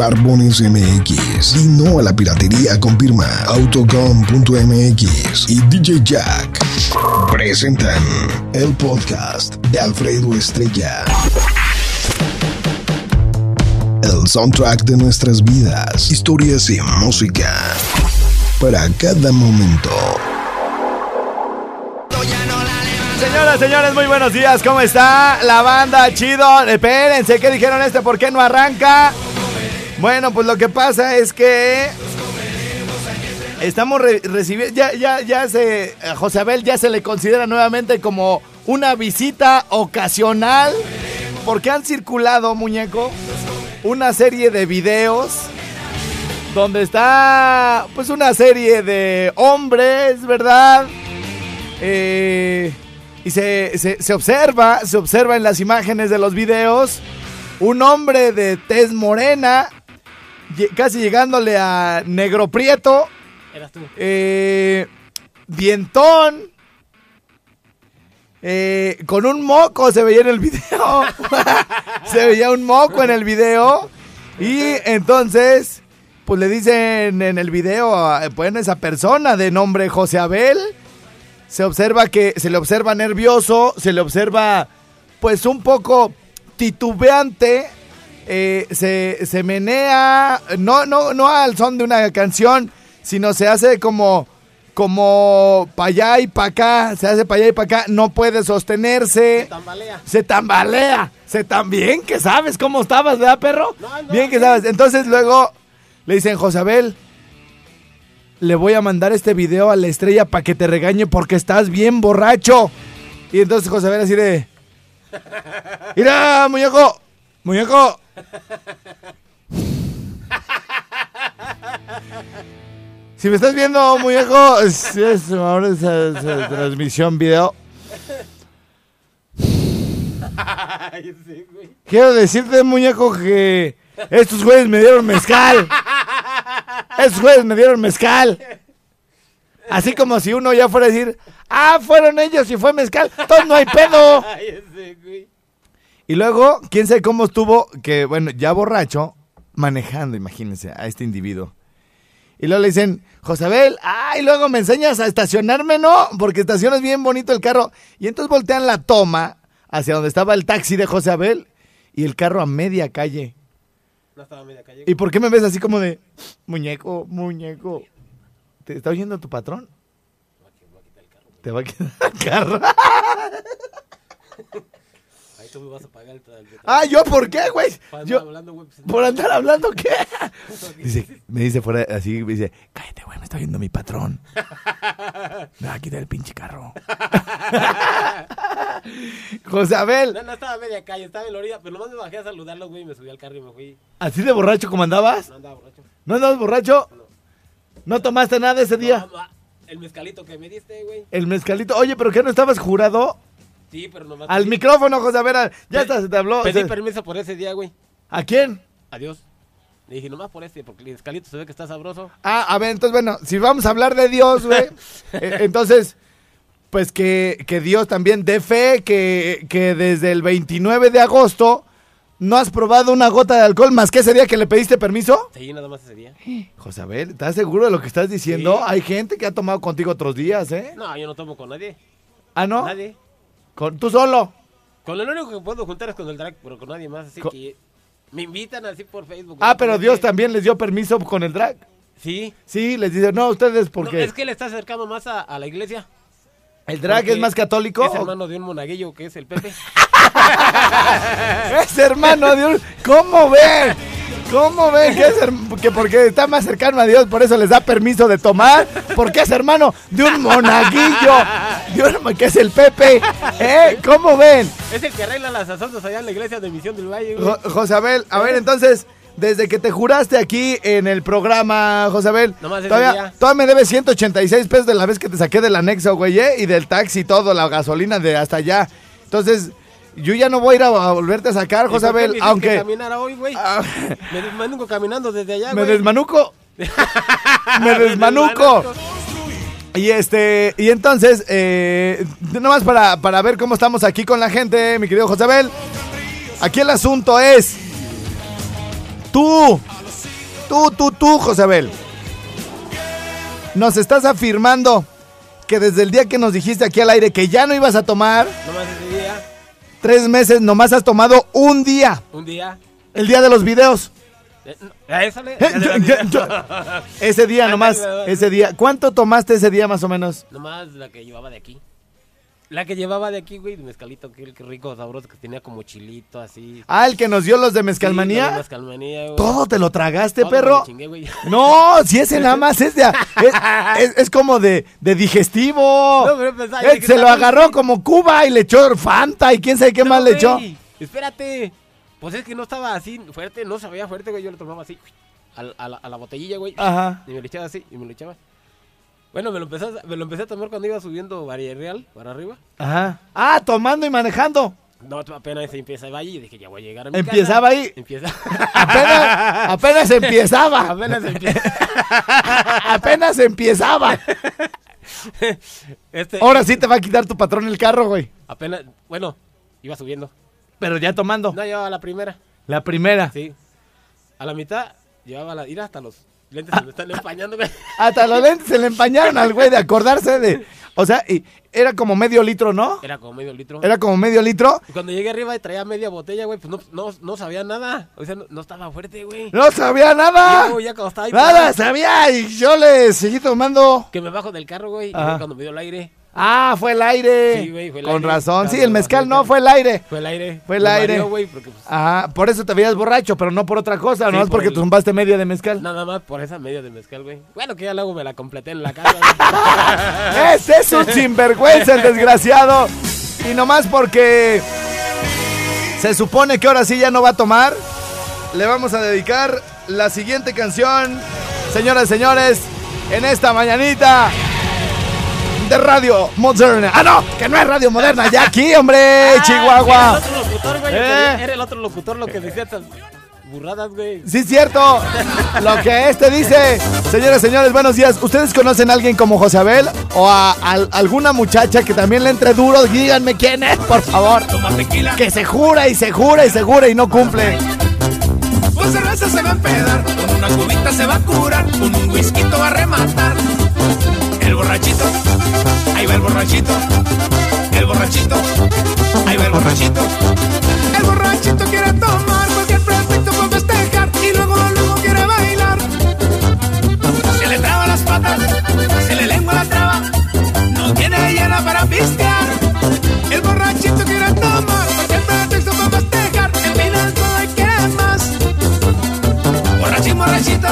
Barbones MX. Y no a la piratería con firma Autocom.mx y DJ Jack. Presentan el podcast de Alfredo Estrella. El soundtrack de nuestras vidas, historias y música. Para cada momento. Señoras, señores, muy buenos días. ¿Cómo está la banda? Chido. Espérense, ¿qué dijeron este? ¿Por qué no arranca? Bueno, pues lo que pasa es que estamos recibiendo, ya, ya, ya se, a José Abel ya se le considera nuevamente como una visita ocasional, porque han circulado, muñeco, una serie de videos donde está, pues una serie de hombres, ¿verdad? Eh, y se, se, observa, se observa en las imágenes de los videos un hombre de tez morena, casi llegándole a negro prieto. Eras tú. Eh, dientón. Eh, con un moco se veía en el video. se veía un moco en el video. Y entonces, pues le dicen en el video, bueno, esa persona de nombre José Abel se observa que se le observa nervioso, se le observa pues un poco titubeante, eh, se, se, menea, no, no, no al son de una canción, sino se hace como, como para allá y para acá, se hace para allá y para acá, no puede sostenerse. Se tambalea. Se tambalea, se bien que sabes cómo estabas, ¿verdad, perro? bien que sabes. Entonces luego le dicen, Josabel, le voy a mandar este video a la estrella para que te regañe porque estás bien borracho. Y entonces José Abel así de... Mira, muñeco, muñeco. Si me estás viendo, muñeco, es, es ahora esa, transmisión video. Quiero decirte, muñeco, que estos güeyes me dieron mezcal. Esos güeyes me dieron mezcal. Así como si uno ya fuera a decir, ah, fueron ellos y fue mezcal. Entonces no hay pedo. Y luego, quién sabe cómo estuvo, que bueno, ya borracho, manejando, imagínense, a este individuo. Y luego le dicen, Josabel, ay, luego me enseñas a estacionarme, ¿no? Porque estacionas bien bonito el carro. Y entonces voltean la toma hacia donde estaba el taxi de Josabel y el carro a media calle. ¿Y por qué me ves así como de muñeco, muñeco? ¿Te está oyendo tu patrón? Te va a quitar el carro. Tú me vas a pagar el, Ah, ¿yo por qué, güey? Por andar hablando, güey. Pues, ¿Por andar hablando qué? Dice, me dice fuera así, me dice, cállate, güey, me está oyendo mi patrón. Me va a quitar el pinche carro. José Abel. No, no estaba a media calle, estaba en la orilla, pero nomás me bajé a saludarlo, güey, me subí al carro y me fui. ¿Así de borracho como andabas? No andaba borracho. ¿No andabas borracho? No. ¿No tomaste nada ese día? No, el mezcalito que me diste, güey. El mezcalito. Oye, ¿pero qué no estabas jurado? Sí, pero nomás. Al micrófono, José Abel. Ya está, se te habló. Pedí permiso por ese día, güey. ¿A quién? Adiós. Le dije, nomás por este, porque el mezcalito se ve que está sabroso. Ah, a ver, entonces, bueno, si vamos a hablar de Dios, güey. Eh, entonces, pues que, que, Dios también dé fe que, que desde el 29 de agosto no has probado una gota de alcohol más que ese día que le pediste permiso. Sí, nada más ese día. José Abel, ¿estás seguro de lo que estás diciendo? Hay gente que ha tomado contigo otros días, ¿eh? No, yo no tomo con nadie. ¿Ah, no? Nadie. ¿Con, ¿Tú solo? Con el único que puedo juntar es con el drag, pero con nadie más, así que me invitan así por Facebook. Ah, pero Dios también les dio permiso con el drag. Sí. Sí, les dice, no, ustedes porque... No, es que le está acercando más a la iglesia. ¿El drag es más católico? Es hermano de un monaguillo que es el Pepe. es hermano de un... ¿Cómo ven? ¿Cómo ven que, es que porque está más cercano a Dios, por eso les da permiso de tomar? Porque es hermano de un monaguillo, de que es el Pepe. ¿Eh? ¿Cómo ven? Es el que arregla las asaltos allá en la iglesia de Misión del Valle. José Abel, a ver, entonces desde que te juraste aquí en el programa, Josabel. todavía, todavía me debes 186 pesos de la vez que te saqué del anexo, güey, ¿eh? y del taxi, todo, la gasolina de hasta allá. Entonces, yo ya no voy a ir a, volverte a sacar, Josabel, aunque... Que caminar hoy, güey? Ah. me desmanuco caminando desde allá, Me desmanuco. me desmanuco. Y este, y entonces, eh, nomás para, para ver cómo estamos aquí con la gente, mi querido Josabel. Aquí el asunto es Tú Tú, tú, tú, Josabel. Nos estás afirmando que desde el día que nos dijiste aquí al aire que ya no ibas a tomar, día, tres meses, nomás has tomado un día. un día. El día de los videos. eh. Eh, yo- yo- yo- ese día nomás, ese día. ¿Cuánto tomaste ese día más o menos? Nomás la que llevaba de aquí. La que llevaba de aquí, güey, de mezcalito, que que rico, sabroso, que tenía como chilito, así. Ah, el que nos dio los de Sí, Mezcalmanía. la de Mezcalmanía, güey. ¿Todo te lo tragaste, Todo me perro? lo chingué, güey. No, si ese nada más es de, es, es- es como de, de digestivo. No, pero pensaba, Eh, yo se lo "Está agarró bien". como Cuba y le echó Fanta y quién sabe qué No, más le echó. Espérate. Pues es que no estaba así fuerte, no sabía fuerte, güey. Yo lo tomaba así, al- a, la, a la botellilla, güey. Ajá. Y me lo echaba así, y me lo echaba. Bueno, me lo empecé, a- me lo empecé a tomar cuando iba subiendo Real para arriba. Ajá. Ah, tomando y manejando. No, apenas se empieza a valle y dije, ya voy a llegar a mi Empiezaba casa. ahí. Empieza. Apenas, apenas empiezaba. apenas empieza. Apenas empiezaba. Este, Ahora sí te va a quitar tu patrón el carro, güey. Apenas, bueno, iba subiendo. Pero ya tomando. No, llevaba la primera, La primera. sí. A la mitad llevaba la... Ir hasta los lentes se me están empañando, güey. Hasta los lentes se le empañaron al güey de acordarse de. O sea, y era como medio litro, ¿no? Era como medio litro. Era como medio litro. Y cuando llegué arriba y traía media botella, güey, pues no, no, no sabía nada. O sea, no, no estaba fuerte, güey. No sabía nada. luego ya cuando estaba ahí Nada parado, sabía y yo le seguí tomando. Que me bajo del carro, güey. Y cuando me dio el aire. Ah, fue el aire. Sí, güey, fue el Con aire. razón. Sí, el mezcal no, fue el aire. Fue el aire. Fue el Me aire. mareó, güey, porque pues, Ajá, por eso te veías borracho, pero no por otra cosa, Sí, no es por porque el- tú zumbaste media de mezcal. nada más por esa media de mezcal, güey. Bueno, que ya luego me la completé en la casa. güey. Ese es un sinvergüenza, el desgraciado. Y nomás porque se supone que ahora sí ya no va a tomar, le vamos a dedicar la siguiente canción, señoras y señores, en esta mañanita de Radio Moderna. Ah, no, que no es Radio Moderna, ya aquí, hombre, Ah, Chihuahua. Era el otro locutor, güey. Eh. Era el otro locutor lo que decía estas burradas, güey. Sí, es cierto. Lo que este dice. Señores, señores, buenos días. ¿Ustedes conocen a alguien como José Abel? ¿O a, al- alguna muchacha que también le entre duro? Díganme quién es, por favor. Que se jura y se jura y se jura y no cumple. Con cerveza se va a empedar, con una cubita se va a curar, con un whisky va a rematar. El borrachito, ahí va el borrachito, el borrachito, ahí va el borrachito. El borrachito quiere tomar cualquier pretexto para festejar y luego, luego quiere bailar. Se le traba las patas, se le lengua la traba, no tiene llena para pistear. El borrachito quiere tomar cualquier pretexto para festejar, en final todo y quiere más. Borrachín, borrachito,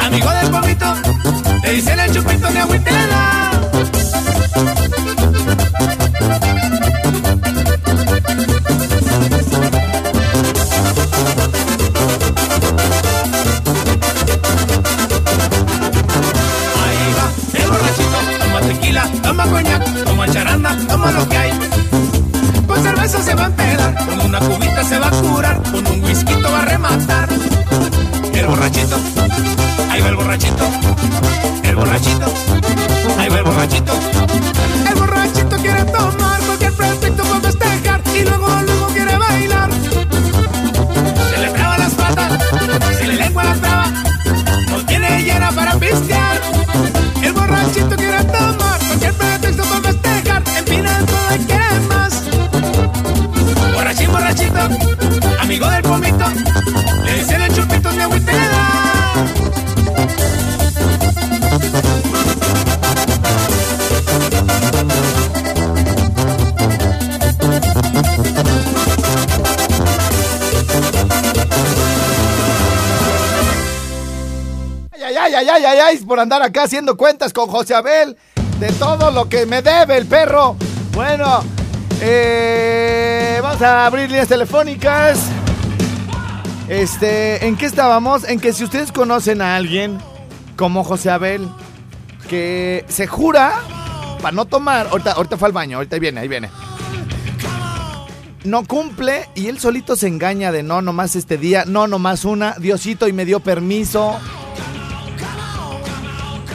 amigo del pomito, le dicen el chupito de agüita y da. Ay, ay, por andar acá haciendo cuentas con José Abel de todo lo que me debe el perro. Bueno, eh, vamos a abrir líneas telefónicas. Este, ¿en qué estábamos? En que si ustedes conocen a alguien como José Abel que se jura para no tomar, ahorita, ahorita fue al baño, ahorita viene, ahí viene. No cumple y él solito se engaña de no, nomás este día, no, nomás una, Diosito y me dio permiso.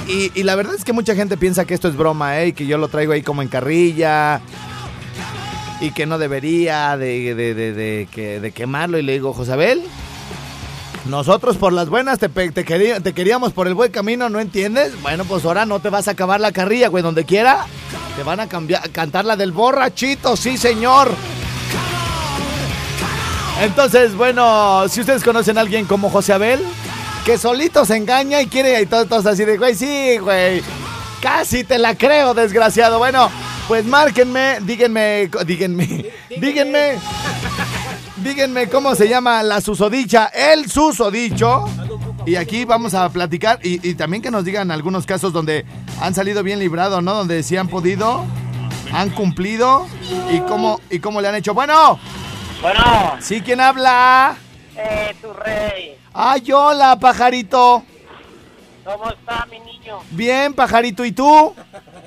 Y, la verdad es que mucha gente piensa que esto es broma, ¿eh? Y que yo lo traigo ahí como en carrilla. Y que no debería de, de, de- de que- de quemarlo. Y le digo, Josabel, Nosotros por las buenas te, te, querí- te queríamos por el buen camino, ¿no entiendes? Bueno, pues ahora no te vas a acabar la carrilla, güey. Donde quiera te van a cambiar, cantar la del borrachito, sí, señor. Entonces, bueno, si ustedes conocen a alguien como José Abel, que solito se engaña y quiere y todos, todos así de, güey, sí, güey. Casi te la creo, desgraciado. Bueno, pues márquenme, díganme, díganme, díganme, díganme cómo se llama la susodicha, el susodicho. Y aquí vamos a platicar y, y también que nos digan algunos casos donde han salido bien librados, ¿no? Donde sí han podido, han cumplido y cómo, y cómo le han hecho. Bueno, Bueno, ¿sí quién habla? eh, tu rey, Ay, hola, pajarito. ¿cómo está mi niño? Bien, pajarito, ¿y tú?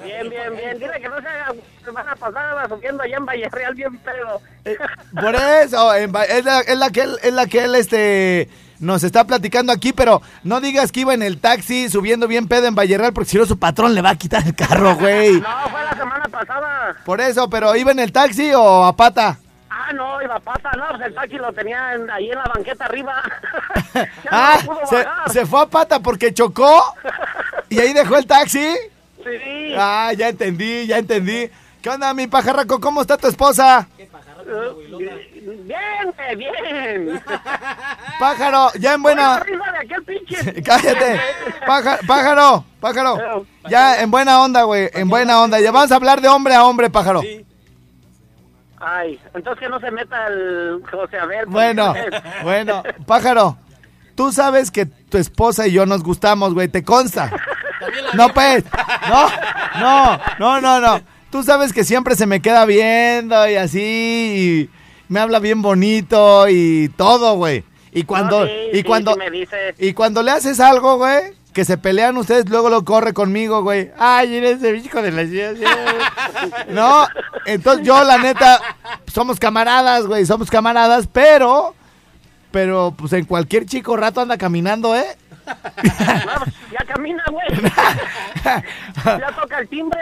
Bien, bien, bien. Dile que no se haga semana pasada subiendo allá en Valle Real bien pedo. Eh, por eso, en es la, es la que él, es la que él, este, nos está platicando aquí, pero no digas que iba en el taxi subiendo bien pedo en Valle Real, porque si no su patrón le va a quitar el carro, güey. No, fue la semana pasada. Por eso, pero ¿iba en el taxi o a pata? Ah, no, iba pata, no, pues el taxi lo tenía en- ahí en la banqueta arriba. No ah, se, fue a pata porque chocó y ahí dejó el taxi. Sí. Ah, ya entendí, ya entendí. ¿Qué onda, mi pajarraco? ¿Cómo está tu esposa? Eh, Bien, eh, bien. Pájaro, ya en buena... Arriba de aquel pinche. Cállate. Pájaro, pájaro, pájaro. Ya, en buena onda, güey. En buena onda. Ya vamos a hablar de hombre a hombre, pájaro. Ay, entonces que no se meta el José Abel. Bueno, bueno. Pájaro, tú sabes que tu esposa y yo nos gustamos, güey. ¿Te consta? No, pues. No, no, no, no, no. Tú sabes que siempre se me queda viendo y así. Y me habla bien bonito y todo, güey. Y cuando, No, sí, y sí, cuando, sí me dices. y cuando le haces algo, güey, que se pelean ustedes, luego lo corre conmigo, güey. Ay, eres el hijo de la No, entonces yo, la neta, somos camaradas, güey, somos camaradas, pero, pero, pues en cualquier chico rato anda caminando, ¿eh? Ya camina, güey. ya toca el timbre.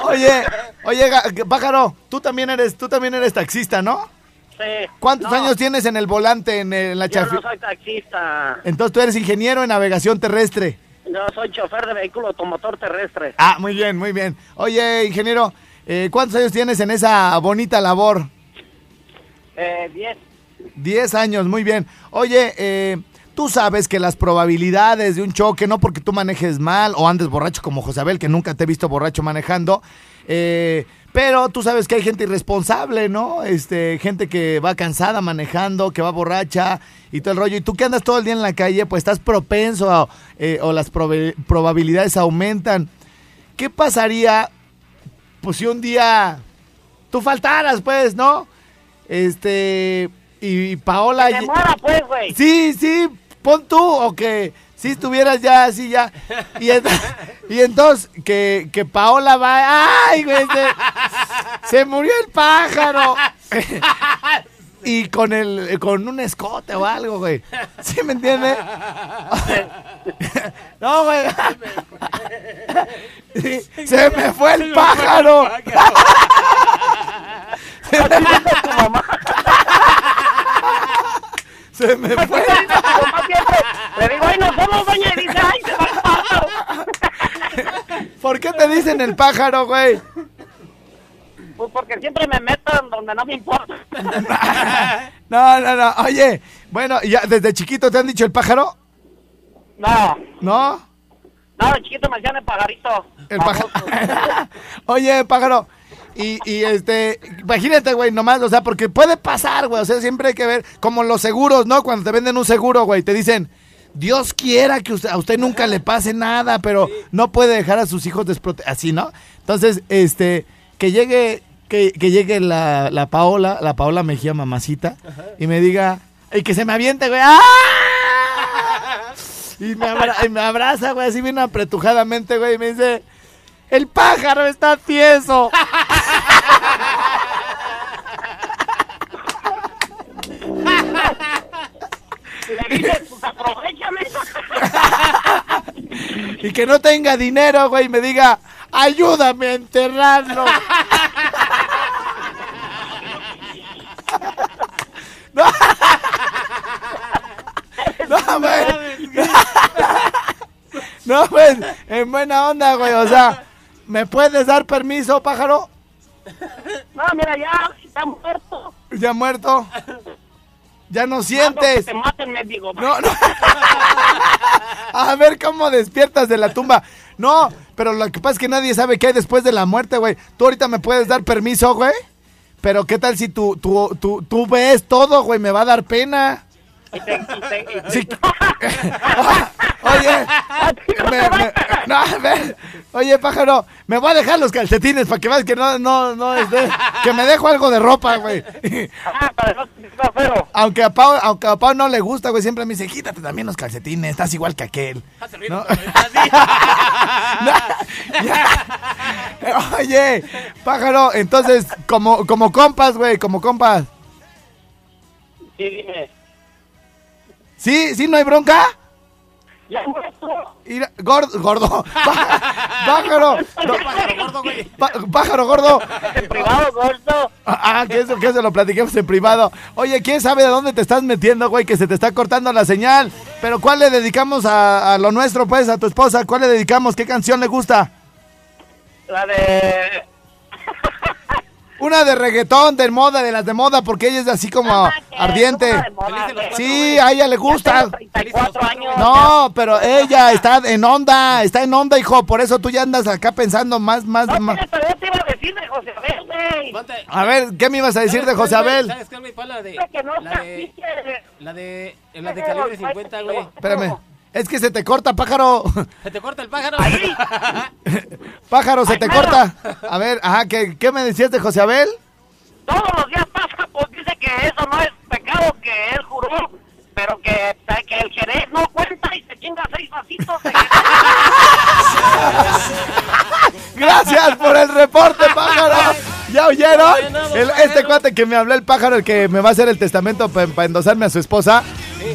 Oye, oye, pájaro, tú también eres, tú también eres taxista, ¿no? Sí. ¿Cuántos No, años tienes en el volante en, el- en la Yo chafi? no soy taxista. Entonces tú eres ingeniero en navegación terrestre. Yo soy chofer de vehículo automotor terrestre. Ah, muy bien, muy bien. Oye, ingeniero, eh, ¿cuántos años tienes en esa bonita labor? Eh, 10. Diez años, muy bien. Oye, eh, tú sabes que las probabilidades de un choque, no porque tú manejes mal o andes borracho como Josabel, que nunca te he visto borracho manejando, eh, pero tú sabes que hay gente irresponsable, ¿no? Este, gente que va cansada manejando, que va borracha y todo el rollo. Y tú que andas todo el día en la calle, pues estás propenso a, eh, o las probabilidades aumentan. ¿Qué pasaría, pues si un día tú faltaras, pues, ¿no? Este, y, Paola... Que muera, pues, güey. Sí, sí, pon tú, o que si estuvieras ya así ya. Y, en- y entonces que, que Paola va, ay, güey, se, se murió el pájaro. Y con el con un escote o algo, güey. ¿Sí me entiendes? No, güey. Sí, se me fue el pájaro. Se me, se me fue Mamá siempre Le digo, ay, nos vemos, doña. Y dice, ay, se va el pájaro. ¿Por qué te dicen el pájaro, güey? Pues porque siempre me meto en donde no me importa. No, no, no. Oye, bueno, ya desde chiquito te han dicho el pájaro, No, ¿no? no, de chiquito me decían el pajarito. El pájaro. Oye, pájaro. Y, y este, imagínate, güey, nomás, o sea, porque puede pasar, güey, o sea, siempre hay que ver, como los seguros, ¿no? Cuando te venden un seguro, güey, te dicen, Dios quiera que usted- a usted nunca le pase nada, pero no puede dejar a sus hijos desprotegidos, así, ¿no? Entonces, este, que llegue, que, que llegue la, la Paola, la Paola Mejía Mamacita, y me diga, y que se me aviente, güey, ¡ah! Y me, abra- y me abraza, güey, así bien apretujadamente, güey, y me dice, el pájaro está tieso. Pues aprovechame. Y que no tenga dinero, güey, y me diga, ayúdame a enterrarlo. No. No. güey. No, pues, en buena onda, güey. O sea, ¿me puedes dar permiso, pájaro? No, mira, ya está muerto. Ya muerto. Ya no que sientes. te maten, me digo. No, no. A ver cómo despiertas de la tumba. No, pero lo que pasa es que nadie sabe qué hay después de la muerte, güey. Tú ahorita me puedes dar permiso, güey. Pero qué tal si tú, tú, tú, tú ves todo, güey, me va a dar pena. Y te- y te- y te- Sí. Oye, me- me- no, a ver. Oye, pájaro, me voy a dejar los calcetines para que veas que no, no, no, este, que me dejo algo de ropa, güey. Ah, para no. Aunque a Pau, aunque a Pau no le gusta, güey, siempre me dice, quítate también los calcetines, estás igual que aquel. No. Oye, pájaro, entonces, como, como compas, güey, como compas. Sí, dime. ¿Sí? ¿Sí no hay bronca? Ya. Mira, gordo, gordo. Pá- Pájaro. no, Pájaro gordo, güey. pá- pájaro gordo. En privado, gordo. Ah, que eso, que eso lo platiquemos en privado. Oye, ¿quién sabe de dónde te estás metiendo, güey? Que se te está cortando la señal. Pero ¿cuál le dedicamos a, a lo nuestro, pues, a tu esposa? ¿Cuál le dedicamos? ¿Qué canción le gusta? La de... Una de reggaetón, de moda, de las de moda, porque ella es así como Ah, ardiente. moda. Sí, a ella le gusta. tengo 34 años. No, pero ella está en onda, está en onda, hijo. Por eso tú ya andas acá pensando más, más, No, más. pero yo te iba a decir de José Abel, güey. A ver, ¿qué me ibas a decir de José Abel? ¿Sabes qué, la de. La de. La de. La de calibre 50, güey. Espérame. Es que se te corta, pájaro. Se te corta el pájaro. Pájaro, se te corta. A ver, ajá, ¿qué, qué me decías de José Abel? Todos los días pasa, pues dice que eso no es pecado, que él juró, pero que, que el Jerez no cuenta y se chinga seis vasitos de. Gracias por el reporte, pájaro. ¿Ya oyeron? El- este cuate que me habló el pájaro, el que me va a hacer el testamento para endosarme a su esposa,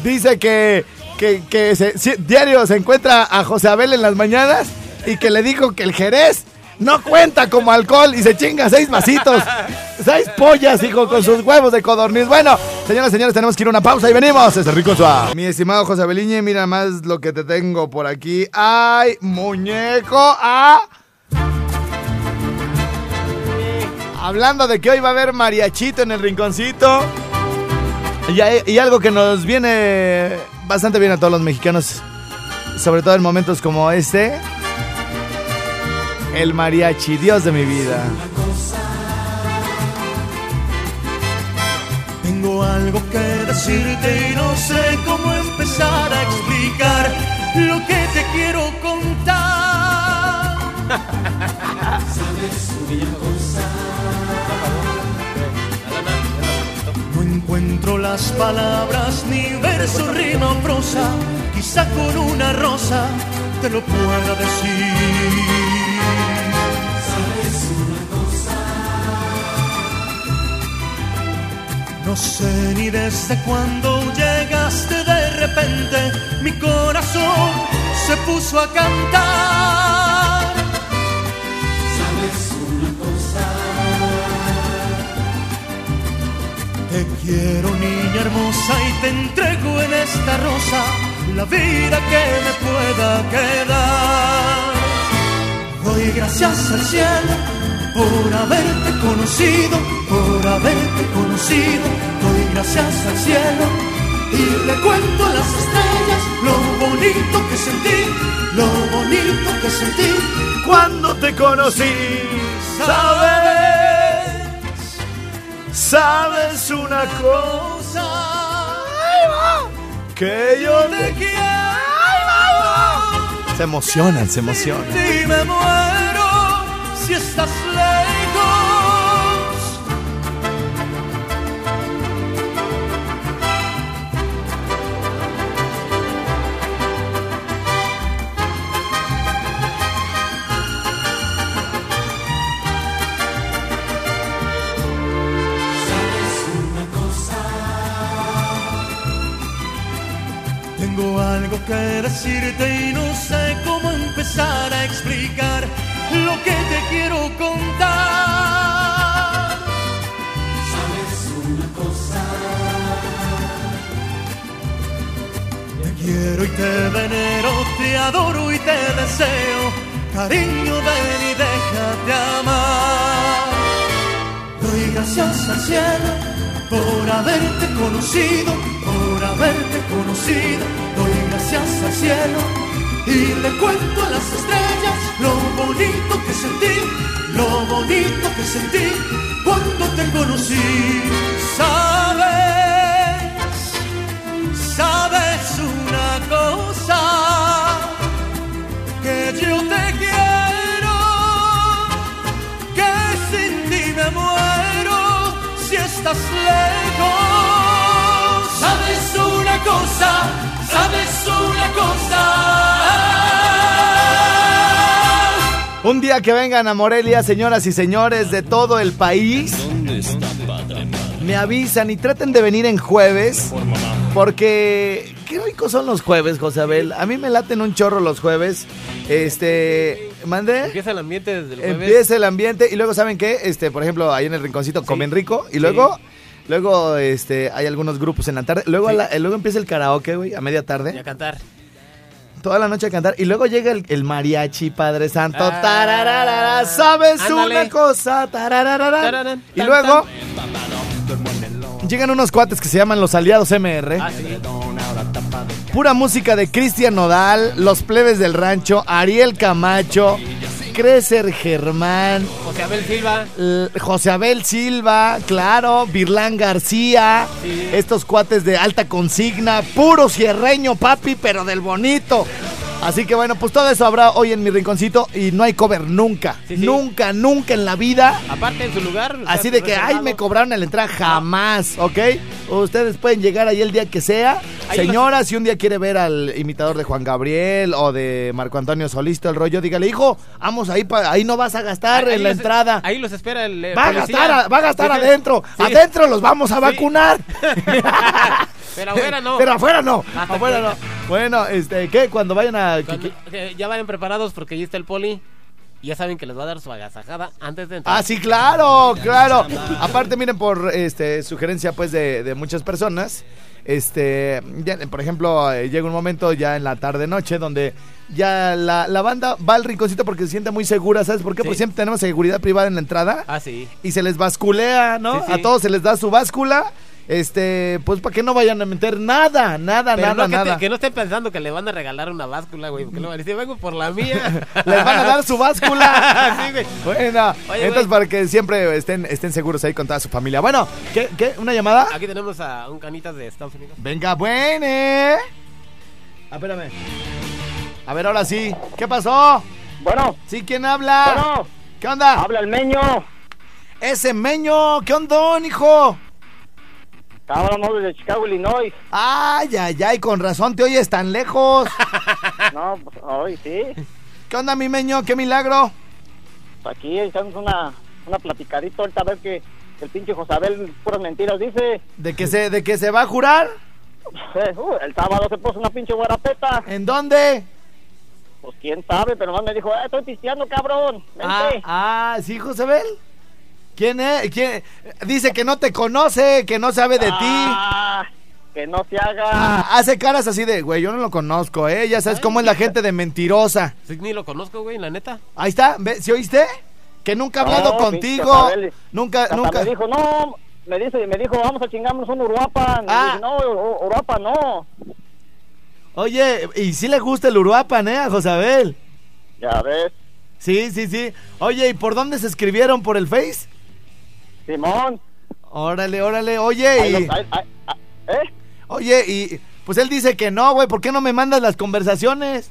dice que, que, que se- si- diario se encuentra a José Abel en las mañanas y que le dijo que el Jerez no cuenta como alcohol y se chinga seis vasitos. Seis pollas, hijo, con sus huevos de codorniz. Bueno, señoras y señores, tenemos que ir a una pausa y venimos. Es el rico suave. Mi estimado José Abeliñe, mira más lo que te tengo por aquí. ¡Ay, muñeco! ¡Ah! Hablando de que hoy va a haber mariachito en el rinconcito. Y, hay- y algo que nos viene bastante bien a todos los mexicanos, sobre todo en momentos como este. El mariachi, Dios de mi vida. Tengo algo que decirte y no sé cómo empezar a explicar lo que te quiero contar. No encuentro las palabras, ni verso, rima o prosa. Quizá con una rosa te lo pueda decir. No sé ni desde cuándo llegaste de repente, mi corazón se puso a cantar. Te quiero niña hermosa y te entrego en esta rosa la vida que me pueda quedar. Doy gracias al cielo por haberte conocido, por haberte conocido. Doy gracias al cielo y le cuento a las estrellas lo bonito que sentí, lo bonito que sentí Cuando te conocí, sabes, sabes una cosa. Que yo te quiero. Se emocionan, se emocionan. Y me muero si estás lejos. Tengo que decirte y no sé cómo empezar a explicar lo que te quiero contar. ¿Sabes una cosa? Te adoro y te deseo. Cariño, ven y déjate amar. Doy gracias al cielo por haberte conocido, por haberte conocido. Cielo y le cuento a las estrellas lo bonito que sentí, lo bonito que sentí cuando te conocí. Sabes, sabes una cosa, que yo te quiero, que sin ti me muero si estás lejos. Sabes una cosa, sabes una. Un día que vengan a Morelia, señoras y señores de todo el país, me avisan y traten de venir en jueves, porque qué ricos son los jueves, José Abel. A mí me laten un chorro los jueves. Este, mandé. Empieza el ambiente desde el jueves. Empieza el ambiente y luego saben qué, este, por ejemplo, ahí en el rinconcito comen rico y luego luego este hay algunos grupos en la tarde, luego a la- luego empieza el karaoke, güey, a media Y a tarde, cantar. Toda la noche a cantar y luego llega el, el mariachi, Padre Santo, Ah. sabes Ándale. una cosa, y luego llegan unos cuates que se llaman los Aliados MR. Ah, sí. Pura música de Cristian Nodal, Los Plebes del Rancho, Ariel Camacho, Crecer Germán, José Abel Silva. José Abel Silva, claro, Virlán García, Sí. estos cuates de alta consigna, puro cierreño, papi, pero del bonito. Así que bueno, pues todo eso habrá hoy en mi rinconcito y no hay cover nunca, Sí, sí. nunca, nunca en la vida. Aparte en su lugar. Así de que, ay, me cobraron en la entrada, jamás, ¿ok? Ustedes pueden llegar ahí el día que sea. Señora, si un día quiere ver al imitador de Juan Gabriel o de Marco Antonio Solista, el rollo, dígale, hijo, vamos ahí, pa- ahí no vas a gastar Ahí en la los- entrada. Ahí los espera el. eh, Va a gastar, a- va a gastar Sí, sí. adentro. Sí. Adentro los vamos a vacunar. Pero afuera no. Pero afuera no. Hasta Afuera que- no. Bueno, este, ¿qué? Cuando vayan a. Cuando- que ya vayan preparados porque ahí está el poli. Y ya saben que les va a dar su agasajada antes de entrar. Ah, sí, claro, claro. Aparte, miren, por este sugerencia pues de, de muchas personas, este, ya, por ejemplo, eh, llega un momento ya en la tarde noche donde ya la, la banda va al rinconcito porque se siente muy segura, ¿sabes por qué? Sí. Porque siempre tenemos seguridad privada en la entrada Ah, sí. y se les basculea, ¿no? Sí, sí. A todos se les da su báscula. Este, pues para que no vayan a meter nada, nada, Pero nada, no, que, te- que no estén pensando que le van a regalar una báscula, güey. Porque luego van a decir, vengo por la mía. Les van a dar su báscula. Sí, güey. Bueno, Oye, entonces güey. para que siempre estén, estén seguros ahí con toda su familia. Bueno, ¿qué? qué? ¿Una llamada? Aquí tenemos a un canitas de Estados Unidos. Venga, buene. Ah, espérame. A ver, ahora sí. ¿Qué pasó? Bueno, ¿Sí? ¿Quién habla? bueno, ¿Qué onda? habla el meño. Ese meño. ¿Qué onda, hijo? Hablamos desde Chicago, Illinois. Ay, ay, ay, con razón te oyes tan lejos. No, pues hoy sí. ¿Qué onda, mi meño? ¿Qué milagro? Aquí echamos una, una platicadita ahorita a ver que el pinche Josabel puras mentiras dice. ¿De que se, de que se va a jurar? Eh, uh, el sábado se puso una pinche guarapeta. ¿En dónde? Pues quién sabe, pero nomás me dijo, eh, estoy pisteando, cabrón. Ah, Vente. ah, sí, Josebel. ¿Quién es? ¿Quién? Dice que no te conoce, que no sabe de ti. Ah, que no se haga. Ah, hace caras así de, güey, yo no lo conozco, ¿eh? Ya sabes cómo es la gente de mentirosa. Sí, ni lo conozco, güey, la neta. Ahí está. ¿sí oíste? Que nunca ha hablado No, contigo. pinche. Nunca, Hasta nunca. me dijo, no, me dice, me dijo, vamos a chingarnos un Uruapan. Ah. dije, no, Uru- Uruapan no. Oye, y sí le gusta el Uruapan, ¿eh? A Josabel. Ya ves, Sí, sí, sí. Oye, ¿y por dónde se escribieron? ¿Por el Face? Simón. Órale, órale. Oye, y... ah, ¿Eh? Oye, y... Pues él dice que no, güey. ¿Por qué no me mandas las conversaciones?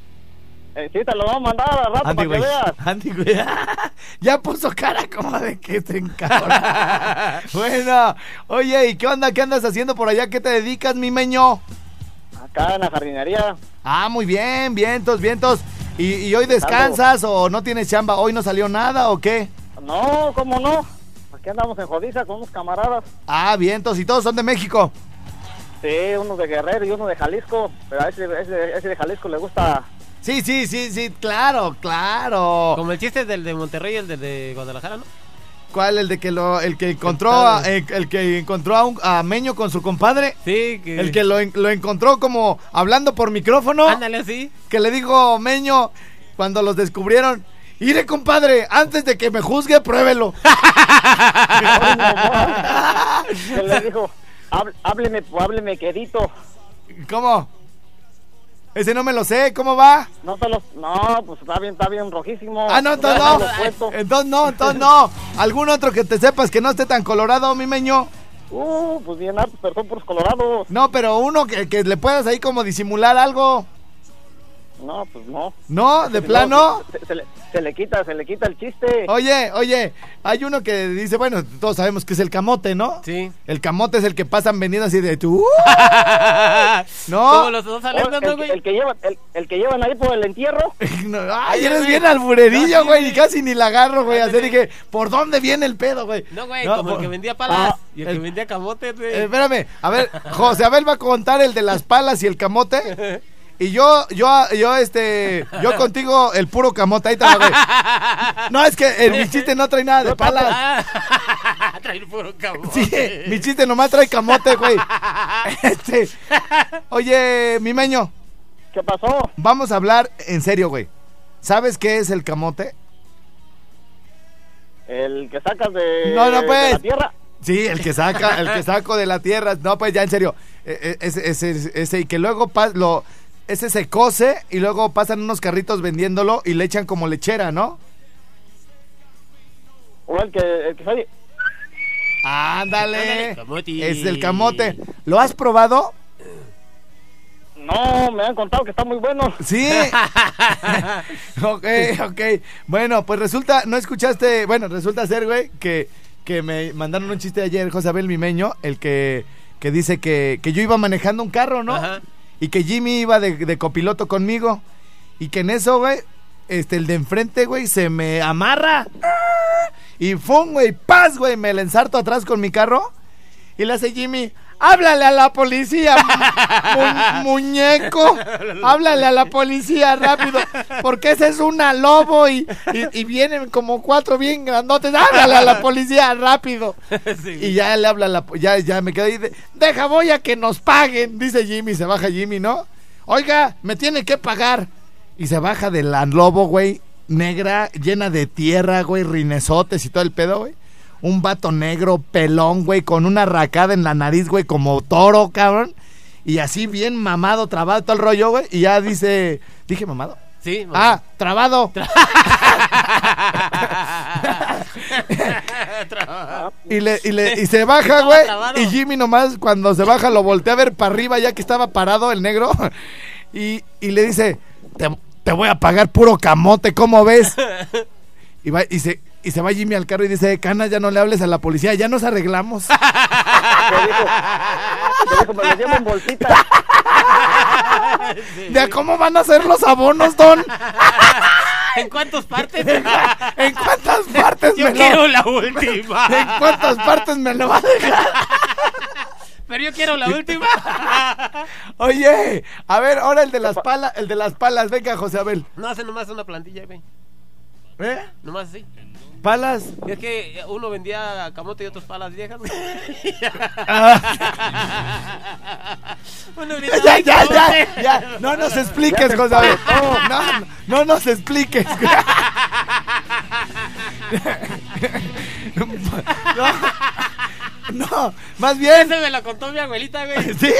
Eh, sí, te lo vamos a mandar al rato Andy, para que veas. Andy, güey. ya puso cara como de que te encabrona. bueno, oye, ¿y qué onda? ¿Qué andas haciendo por allá? ¿Qué te dedicas, mi meño? Acá en la jardinería. Ah, muy bien, vientos, vientos. ¿Y, y hoy descansas o no tienes chamba? ¿Hoy no salió nada o qué? No, ¿cómo no? Aquí andamos en Jodiza con unos camaradas. Ah, vientos, y todos son de México. Sí, uno de Guerrero y uno de Jalisco. Pero a ese, ese, ese de Jalisco le gusta. Sí, sí, sí, sí, claro, claro. Como el chiste del de Monterrey y el del de Guadalajara, ¿no? ¿Cuál? El de que lo, el que encontró a, el, el que encontró a, un- a Meño con su compadre. Sí, que... El que lo, lo encontró como hablando por micrófono. Ándale así. Que le dijo Meño cuando los descubrieron. Iré, compadre, antes de que me juzgue, pruébelo. Que le dijo, "Hab- hábleme, hábleme quedito. ¿Cómo? Ese no me lo sé, ¿cómo va? No se los, no, pues está bien, está bien rojísimo. Ah, no, entonces no. Entonces no, entonces no. ¿Algún otro que te sepas que no esté tan colorado, mi meño? Uh, pues bien hartos, pero son puros colorados. No, pero uno que, que le puedas ahí como disimular algo. No, pues no. ¿No? ¿De No, plano? Se, se le, se le quita, se le quita el chiste. Oye, oye, hay uno que dice, bueno, todos sabemos que es el camote, ¿no? Sí. El camote es el que pasan vendiendo así de tú. No. Como los dos el, ¿no, güey? el que llevan, el, el que llevan ahí por el entierro. No, Ay, eres bien alburerillo, güey, y casi ni la agarro, güey. Así dije, ¿por dónde viene el pedo, güey? No, güey, No, como por- el que vendía palas Ah, y el, el- que vendía camotes, güey. Eh, espérame, a ver, José Abel va a contar el de las palas y el camote. Y yo, yo, yo, este, yo contigo el puro camote, ahí te güey. No, es que el, mi chiste no trae nada de palas. Trae el puro camote. Sí, mi chiste nomás trae camote, güey. Este, oye, mi meño, ¿Qué pasó? vamos a hablar en serio, güey. ¿Sabes qué es el camote? El que sacas de, No, no, de pues. la tierra. Sí, el que saca, el que saco de la tierra. No, pues ya en serio. Eh, eh, Ese, ese, ese, y que luego lo, ese se cose y luego pasan unos carritos vendiéndolo y le echan como lechera, ¿no? O el que, el que sale. Ándale. Camote. Es el camote. ¿Lo has probado? No, me han contado que está muy bueno. Sí. ok, ok. Bueno, pues resulta, no escuchaste, bueno, resulta ser, güey, que, que me mandaron un chiste ayer, José Abel Mimeño, el que, que dice que, que yo iba manejando un carro, ¿no? Ajá. Y que Jimmy iba de, copiloto conmigo. Y que en eso, güey, este, el de enfrente, güey, se me amarra. Y ¡fum, güey! ¡Paz, güey! Me le ensarto atrás con mi carro. Y le hace Jimmy, háblale a la policía, mu- muñeco. Háblale a la policía rápido. Porque ese es una lobo y, y, y vienen como cuatro bien grandotes. Háblale a la policía rápido. Y ya le habla la... Ya, ya me quedé ahí. de, Deja, voy a que nos paguen. Dice Jimmy, se baja Jimmy, ¿no? Oiga, me tiene que pagar. Y se baja de la lobo, güey, negra, llena de tierra, güey, rinesotes y todo el pedo, güey. Un vato negro, pelón, güey, con una racada en la nariz, güey, como toro, cabrón. Y así bien mamado, trabado, todo el rollo, güey. Y ya dice, dije mamado. Sí. Ah, trabado. y, le, y, le, y se baja, güey. trabado. Y Jimmy nomás cuando se baja lo voltea a ver para arriba ya que estaba parado el negro. Y, y le dice, te, te voy a pagar puro camote, ¿cómo ves? Y, va, y, se, y se va Jimmy al carro y dice, Cana, ya no le hables a la policía, ya nos arreglamos. Que dijo, que dijo, me lo llevo en bolsita. ¿De cómo van a ser los abonos, Don? ¿En cuántas partes? ¿En cuántas partes Yo me lo... quiero la última. ¿En cuántas partes me lo va a dejar? Pero yo quiero la última. Oye, a ver, ahora el de las palas, el de las palas, venga, José Abel. No hace nomás una plantilla, güey. ¿Eh? Nomás así. Palas. Es que uno vendía camote y otros palas viejas. Uno Ya, ya, ya, ya. No nos expliques, José Abel. No, no nos expliques. No, no, más bien. Ese me lo contó mi abuelita, güey. Sí.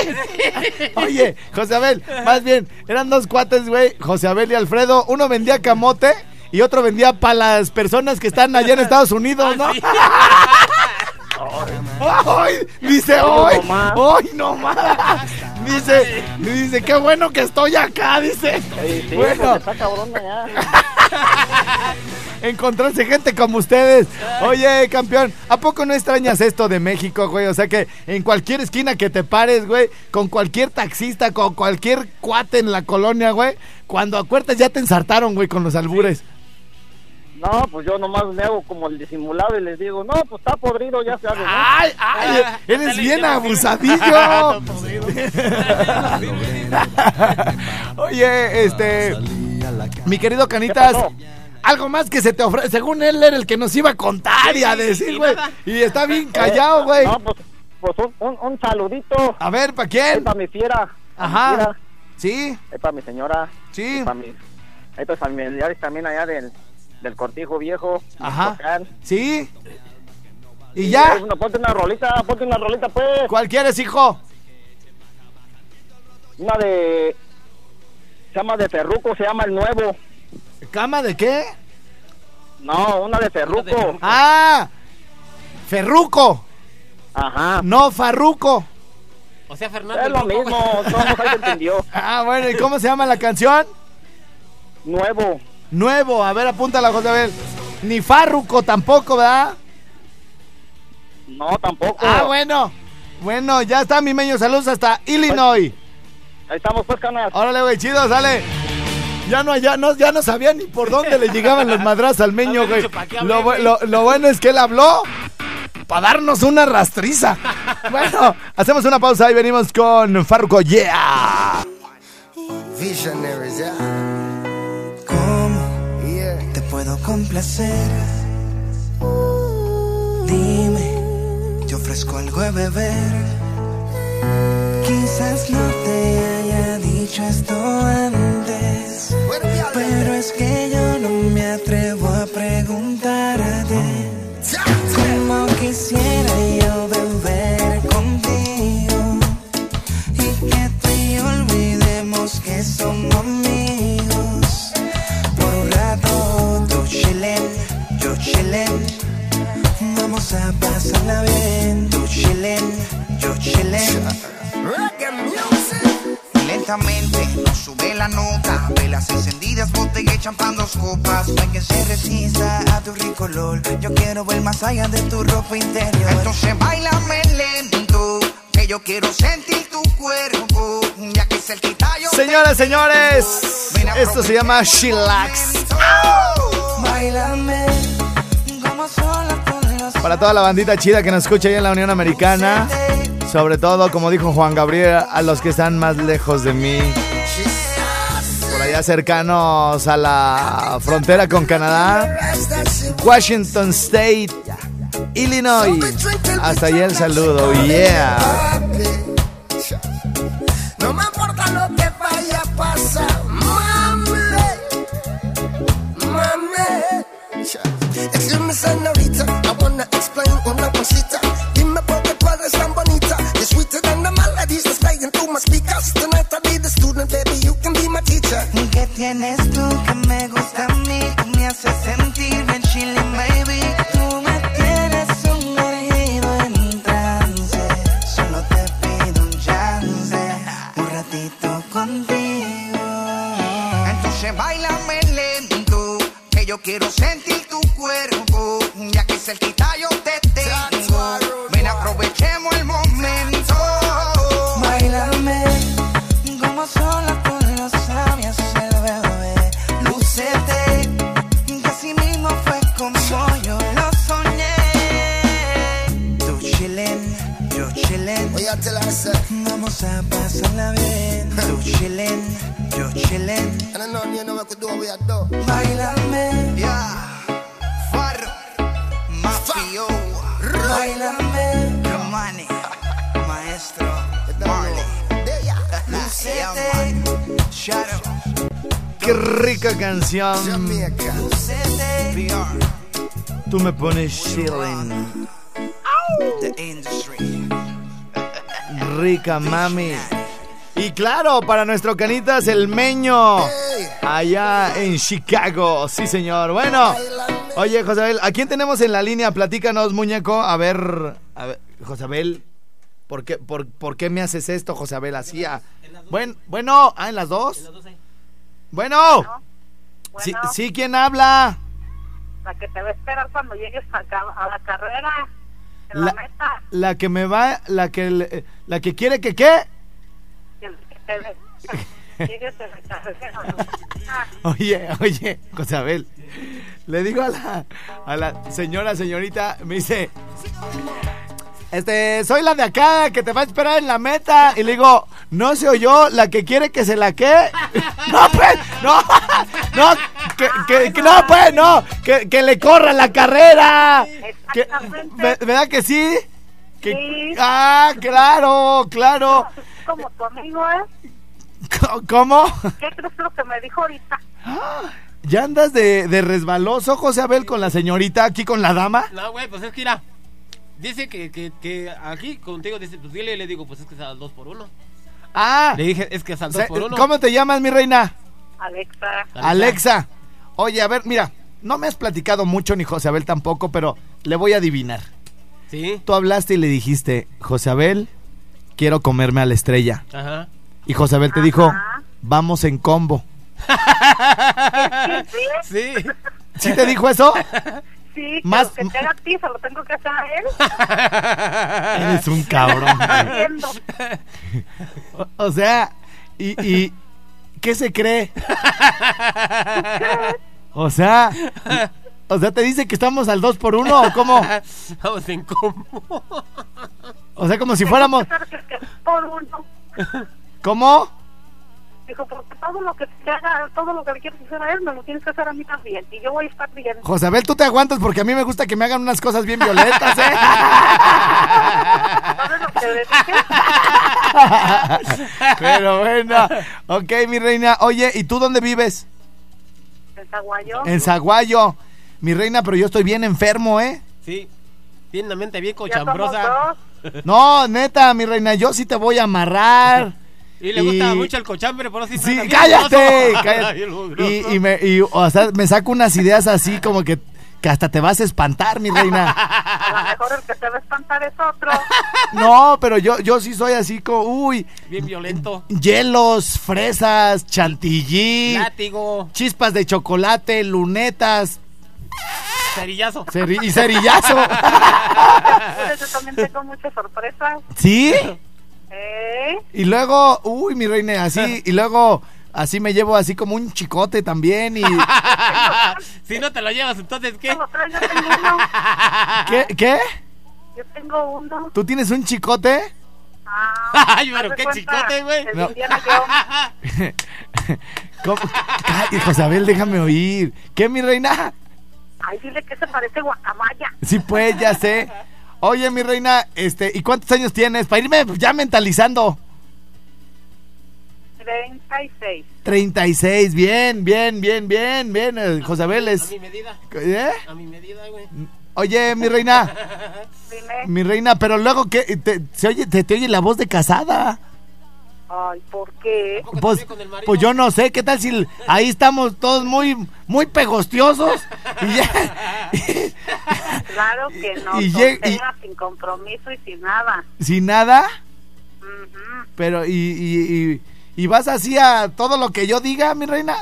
Oye, José Abel, más bien, eran dos cuates, güey, José Abel y Alfredo. Uno vendía camote y otro vendía para las personas que están allá en Estados Unidos, ¿no? ¡Ay! Dice, ¡ay! ¡Ay, no más! Dice, dice, qué bueno que estoy acá, dice. Bueno, encontrarse gente como ustedes. Oye, campeón, ¿a poco no extrañas esto de México, güey? O sea que en cualquier esquina que te pares, güey, con cualquier taxista, con cualquier cuate en la colonia, güey, cuando acuerdas ya te ensartaron, güey, con los albures. No, pues yo nomás me hago como el disimulado y les digo, no, pues está podrido, ya se hace, ¿no? ¡Ay, ay! Ah, Eres bien abusadillo. Oye, este. Mi querido Canitas. algo más que se te ofrece. Según él era el que nos iba a contar y a decir, güey. Y está bien callado, güey. No, pues, pues un, un, un saludito. A ver, ¿para Es quién? para mi fiera. pa' mi Ajá. fiera, Sí, Es para mi señora. sí. Para mis familiares también allá del, del Cortijo Viejo. Ajá. Sí. Y ya. No, ponte una rolita, ponte una rolita, pues. ¿Cuál quieres, hijo? Una de. Se llama de Ferruco, se llama el nuevo. ¿Cama de qué? No, una de Ferruco. Ah, Ferruco, Ajá. no Farruco. O sea, Fernando. Es el lo mismo, ahí se entendió. Ah, bueno, ¿y cómo se llama la canción? Nuevo. Nuevo, a ver, apúntala, José Abel. Ni Farruco tampoco, ¿verdad? No, tampoco. Ah, bueno. Bueno, ya está, mi meño. Saludos hasta Illinois. Ahí estamos, pues, canas. Órale, güey, chido, sale. Ya no, ya no, ya no sabía ni por dónde le llegaban los madrazos al meño, güey. dicho, ¿pa' qué Lo, hablé, bu- lo- lo bueno es que él habló para darnos una rastriza. Bueno, hacemos una pausa y venimos con Farruko, yeah. Visionaries, yeah. ¿Cómo te puedo complacer? Dime, te ofrezco algo de beber. Quizás no te haya dicho esto antes, pero es que yo no me atrevo a preguntarte. Como quisiera yo beber contigo y que yo olvidemos que somos amigos. Chillen. Vamos a pasarla bien. Tú chillen, yo chillen. Lentamente nos sube la nota, velas encendidas, botella y champán, dos copas. No hay quien se resista a tu rico olor. Yo quiero ver más allá de tu ropa interior. Entonces bailame lento, que yo quiero sentir tu cuerpo. Ya que cerquita yo Señoras, señores, esto se llama Chillax. Bailame Para toda la bandita chida que nos escucha ahí en la Unión Americana. Sobre todo, como dijo Juan Gabriel, a los que están más lejos de mí. Por allá cercanos a la frontera con Canadá. Washington State, Illinois. Hasta ahí el saludo, yeah. Chillen, yo chillen. Bailame, yeah. Farro, Mafio. Bailame, Romani, Maestro, Marley. Lucete, Shadow, Qué rica canción. Lucete, VR, Tú me pones chilling. The Industry. Rica mami. Claro, para nuestro canitas el meño. Allá en Chicago. Sí, señor. Bueno. Oye, Josabel, ¿a quién tenemos en la línea? Platícanos, muñeco. A ver, a ver, Josabel. ¿Por qué, por, por qué me haces esto, Josabel? Así. ah. Buen, bueno, ah, en las dos. Bueno. Sí, Bueno. sí, ¿quién habla? La que te va a esperar cuando llegues a, a la carrera. En la, La, meta. la que me va, la que, la que quiere que qué. Que te ve- llegues a la carrera. Ah, Oye, oye, Josabel, le digo a la, a la señora, señorita, me dice, este, soy la de acá que te va a esperar en la meta. Y le digo, no se oyó la que quiere que se la que. No, pues, no, no, que, que- que no, pues, no, que, que le corra la carrera. Que- Exactamente. ¿ve- ¿Verdad que sí? Que- Sí. Ah, claro, claro. Como tu amigo, ¿eh? ¿Cómo? ¿Qué crees lo que me dijo ahorita? ¿Ya andas de, de resbaloso, José Abel, con la señorita aquí con la dama? No, güey, pues es que mira. Dice que, que, que aquí contigo, dice, pues dile, le digo, pues es que es al 2 por 1 Ah, Le dije, es que es al 2 se- por 1 ¿cómo te llamas, mi reina? Alexa. Alexa. Oye, a ver, mira, no me has platicado mucho ni José Abel tampoco, pero le voy a adivinar. Sí, Tú hablaste y le dijiste, José Abel, quiero comerme a la estrella. ajá. Y José Abel te dijo, Ajá. vamos en combo. Sí, Sí. ¿Sí te dijo eso? sí, Más- que te haga a ti, se lo tengo que hacer a él. Eres un cabrón. O, o sea, y, y ¿qué se cree? O sea, o sea, te dice que estamos al 2 por 1 o cómo? Vamos en combo. O sea, como si fuéramos por uno. ¿Cómo? Dijo, porque todo lo que te haga, todo lo que le quieres hacer a él, me lo tienes que hacer a mí también. Y yo voy a estar bien. José Abel, tú te aguantas porque a mí me gusta que me hagan unas cosas bien violentas, ¿eh? ¿Sabes lo que le dije? Pero bueno, ok, mi reina. Oye, ¿y tú dónde vives? En Zaguayo. En Zaguayo. Mi reina, pero yo estoy bien enfermo, ¿eh? Sí. Tiene una mente bien Ya somos cochambrosa. dos. No, neta, mi reina, yo sí te voy a amarrar. Y le gusta mucho el cochambre, por eso sí. Cállate. cállate. Y, y me, y, o sea, me saco unas ideas así como que, que hasta te vas a espantar, mi reina. A lo mejor el que te va a espantar es otro. No, pero yo, yo sí soy así como, uy, Bien violento. hielos, fresas, chantilly, Látigo. chispas de chocolate, lunetas Cerillazo. ceri- y cerillazo. Entonces, yo también tengo muchas sorpresas. ¿Sí? ¿Eh? Y luego, uy, mi reina, así, y luego así me llevo así como un chicote también y... si no te lo llevas, entonces, ¿qué? ¿Qué lo traes? Yo tengo uno. ¿Qué? ¿Qué? Yo tengo uno. ¿Tú tienes un chicote? Ah, Ay, pero qué chicote, güey. el No. ¿Cómo? Ay, José Abel, déjame oír. ¿Qué, mi reina? Ay, dile que se parece guacamaya. Sí, pues, ya sé. Oye, mi reina, este, ¿y cuántos años tienes? Para irme ya mentalizando. 36. 36, bien, bien, bien, bien, bien. eh, José Abel A mi medida. ¿Eh? A mi medida, güey. Oye, mi reina, Dime. mi reina, pero luego que te, se oye, te, te oye la voz de casada. Ay, ¿por qué? ¿Tampoco Pues, pues yo no sé, ¿qué tal si ahí estamos todos muy, muy pegostiosos? Y ya, Claro que no. Y Y sin compromiso y sin nada. sin nada, pero y, y, y, y vas así a todo lo que yo diga, mi reina.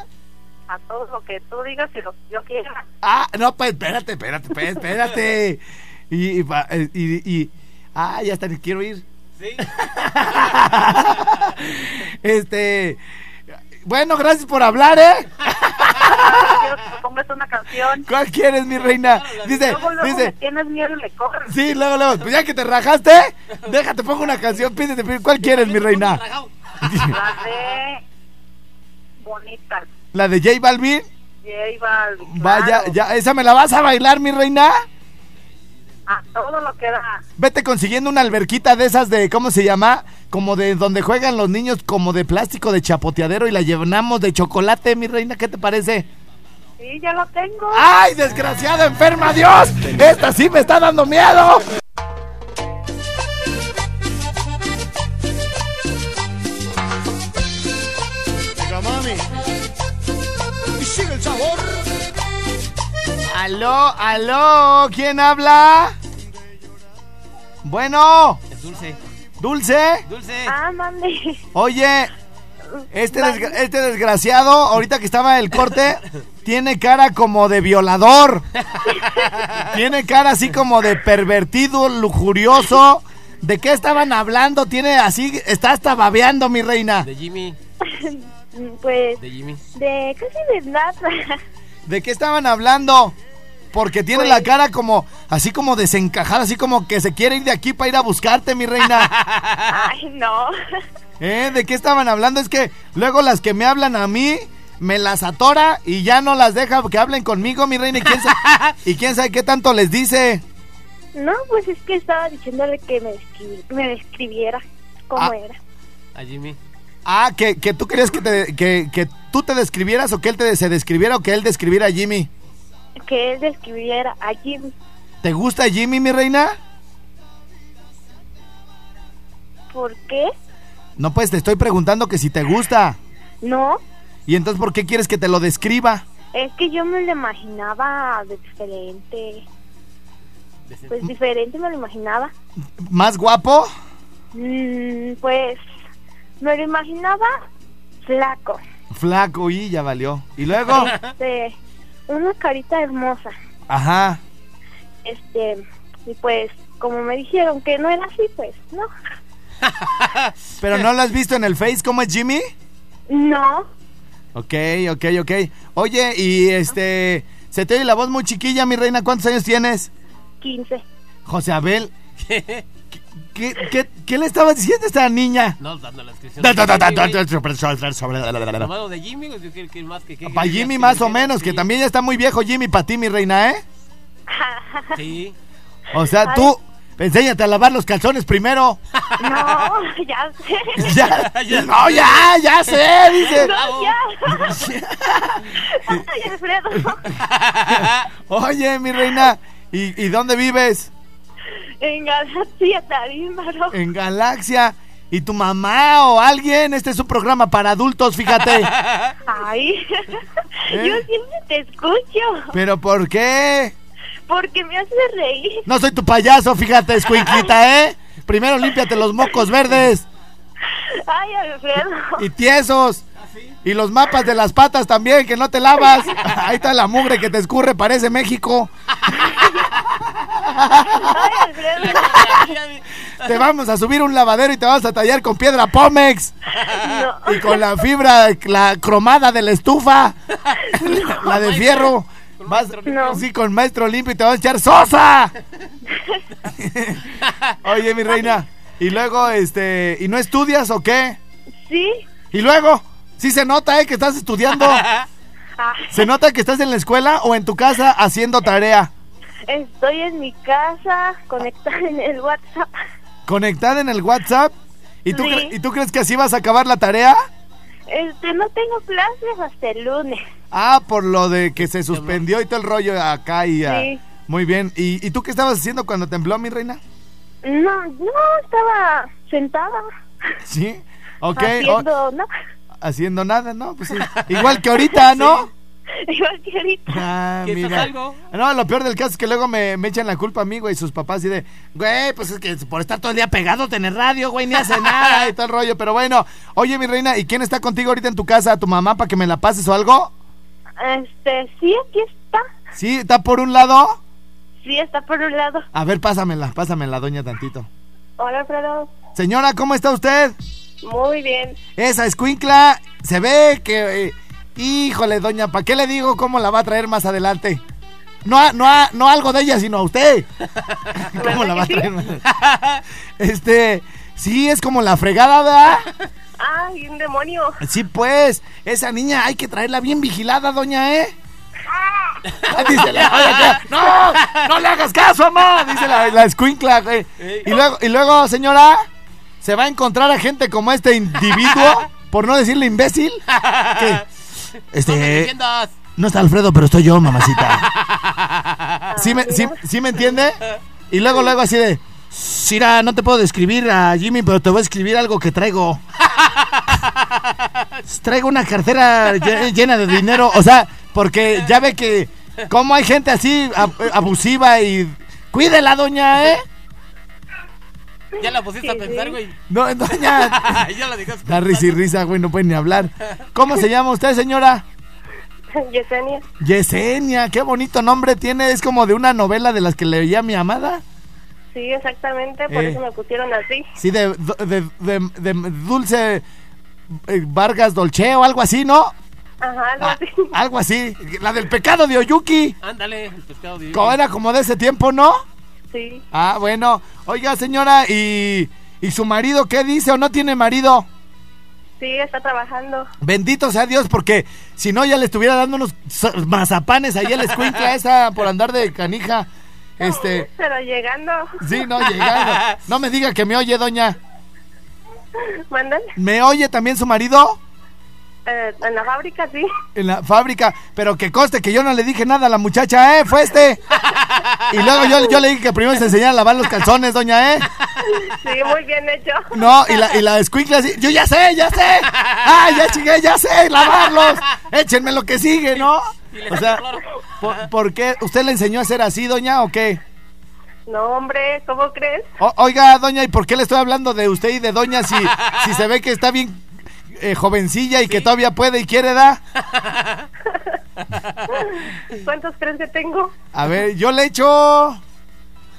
A todo lo que tú digas y lo que yo quiera. Ah, no, pues espérate, espérate, pues, espérate. Y, y, pa- eh, y, y- ah, ya está, quiero ir. Sí. Este, bueno, gracias por hablar, ¿eh? Quiero que me pongas una canción. ¿Cuál quieres, mi reina? Dice, Luego, luego me dice, tienes miedo y le corres. sí, luego, luego, pues ya que te rajaste, déjate, pongo una canción, pídete, pídete, ¿cuál quieres, mi reina? La de Bonitas. ¿La de J Balvin? J Balvin. Vaya, claro. ya, ¿esa me la vas a bailar, mi reina? A todo lo que da. Vete consiguiendo una alberquita de esas de, ¿cómo se llama? Como de donde juegan los niños, como de plástico de chapoteadero y la llenamos de chocolate, mi reina, ¿qué te parece? Sí, ya lo tengo. ¡Ay, desgraciada enferma, Dios! ¡Esta sí me está dando miedo! Venga, mami. Y sigue el sabor. ¡Aló, aló! ¿Quién habla? Bueno, Es dulce. Dulce. Dulce. Ah, mami. Oye, este, desgra- este desgraciado, ahorita que estaba el corte, tiene cara como de violador. tiene cara así como de pervertido, lujurioso. ¿De qué estaban hablando? Tiene así, está hasta babeando, mi reina. De Jimmy. Pues De Jimmy. de casi de nada. ¿De qué estaban hablando? Porque tiene Pues- la cara como, así como desencajada, así como que se quiere ir de aquí para ir a buscarte, mi reina. Ay, no. ¿Eh? ¿De qué estaban hablando? Es que luego las que me hablan a mí, me las atora y ya no las deja que hablen conmigo, mi reina. ¿Y quién, sabe, y quién sabe qué tanto les dice? No, pues es que estaba diciéndole que me, descri- me describiera cómo Ah. era. A Jimmy. Ah, que, que tú querías que, te- que, que tú te describieras o que él te, se describiera o que él describiera a Jimmy. Que él describiera a Jimmy. ¿Te gusta Jimmy, mi reina? ¿Por qué? No, pues te estoy preguntando que si te gusta. No, ¿Y entonces por qué quieres que te lo describa? es que yo me lo imaginaba de diferente. Pues diferente me lo imaginaba. ¿Más guapo? Mm, pues me lo imaginaba flaco. Flaco y ya valió. ¿Y luego? De una carita hermosa. Ajá. Este, y pues como me dijeron que no era así, pues no. ¿Pero no lo has visto en el Face cómo es Jimmy? No, Ok, ok, ok. Oye, y este... Se te oye la voz muy chiquilla, mi reina. ¿Cuántos años tienes? 15. José Abel. ¿Qué, qué, qué- le estabas diciendo a esta niña? No, dando la descripción. Da, da, da, da, de Jimmy, da, güey. da, sobre- Nomás lo de Jimmy, güey, ¿qué- qué más que- qué- Para Jimmy más o menos, que también ya está muy viejo Jimmy para ti, mi reina, ¿eh? Sí. O sea, tú, enséñate a lavar los calzones primero. No, ya sé. Ya, no, ya, ya sé, dice. No, ya. Ay, Alfredo. Oye, mi reina, ¿y, y dónde vives? En Galaxia Tarímbaro. En Galaxia. ¿Y tu mamá o alguien? Este es un programa para adultos, fíjate. Ay, ¿Eh? yo siempre te escucho. ¿Pero por qué? Porque me haces reír. No soy tu payaso, fíjate, escuinquita, ¿eh? Primero límpiate los mocos verdes Ay, Alfredo. y tiesos. Y los mapas de las patas también, que no te lavas. Ahí está la mugre que te escurre, parece México. Te vamos a subir un lavadero y te vamos a tallar con piedra Pómex. No. Y con la fibra, la cromada de la estufa. La de fierro. Vas, No. Sí, con maestro limpio y te vas a echar sosa. Oye, mi reina. Y luego, este, ¿y no estudias o qué? Sí. Y luego, sí se nota, ¿eh? Que estás estudiando. ¿Se nota que estás en la escuela o en tu casa haciendo tarea? Estoy en mi casa conectada en el WhatsApp. Conectada en el WhatsApp. ¿Y tú, Sí. ¿Y tú crees que así vas a acabar la tarea? Este, no tengo clases hasta el lunes. Ah, por lo de que se suspendió y todo el rollo acá y... ah, Sí. Muy bien. ¿Y, ¿Y tú qué estabas haciendo cuando tembló, mi reina? No, no, estaba sentada. Sí. Ok. Haciendo, o- no. haciendo nada, ¿no? Pues sí. Igual que ahorita, ¿no? Igual que ahorita. Ah, ¿Qué, estás mira. algo? No, lo peor del caso es que luego me, me echan la culpa a mí, güey, sus papás y de, güey, pues es que por estar todo el día pegado, tener radio, güey, ni hace nada y todo el rollo. Pero bueno, oye, mi reina, ¿y quién está contigo ahorita en tu casa? ¿Tu mamá para que me la pases o algo? Este, sí, aquí está. ¿Sí? ¿Está por un lado? Sí, está por un lado. A ver, pásamela, pásamela, doña tantito. Hola, Alfredo. Señora, ¿cómo está usted? Muy bien. Esa escuincla, se ve que... eh, híjole, doña, ¿para qué le digo cómo la va a traer más adelante? No, a- no, a- no algo de ella, sino a usted. ¿Cómo la va a sí? traer más Este, sí, es como la fregada, ¿verdad? Ay, un demonio. Sí, pues, esa niña hay que traerla bien vigilada, doña, ¿eh? Ah, Dice la- no, no le hagas caso, mamá, dice la, la escuincla, güey. Y luego, y luego, señora, se va a encontrar a gente como este individuo, por no decirle imbécil. que, este, no está Alfredo, pero estoy yo, mamacita. ¿Sí me, sí, sí me entiende? Y luego, luego así de, Sira, no te puedo describir a Jimmy, pero te voy a escribir algo que traigo. Traigo una cartera lle- llena de dinero, o sea, porque ya ve que como hay gente así ab- abusiva y cuídela, doña, ¿eh? Ya la pusiste a pensar, güey. No, doña. ya la dejaste. Da risa y risa, güey, no puede ni hablar. ¿Cómo se llama usted, señora? Yesenia. Yesenia, qué bonito nombre tiene, es como de una novela de las que leía mi amada. Sí, exactamente, por Eh. eso me pusieron así. Sí, de, de, de- de Dulce eh, Vargas Dolce o algo así, ¿no? Ajá, algo Ah, así. algo así. La del pecado de Oyuki. Ándale, el pescado de Como era como de ese tiempo, ¿no? Sí. Ah, bueno. Oiga, señora, ¿y, ¿y su marido qué dice o no tiene marido? Sí, está trabajando. Bendito sea Dios, porque si no ya le estuviera dando unos mazapanes ahí a la escuincla esa por andar de canija. Este, Pero llegando. sí, no, llegando. No me diga que me oye, doña. ¿Mandan? ¿Me oye también su marido? Eh, en la fábrica, sí. En la fábrica, pero que conste que yo no le dije nada a la muchacha, ¿eh? Fue este. Y luego yo, yo le dije que primero se enseñara a lavar los calzones, doña, ¿eh? Sí, muy bien hecho. No, y la, y la escuincla así, yo ya sé, ya sé. Ah, ya chingué, ya sé, lavarlos. Échenme lo que sigue, ¿no? O sea, ¿por, por qué? ¿Usted le enseñó a hacer así, doña, o qué? No, hombre, ¿cómo crees? O- oiga, doña, ¿y por qué le estoy hablando de usted y de doña si, si se ve que está bien eh, jovencilla y que todavía puede y quiere, da? ¿Cuántos crees que tengo? A ver, yo le echo...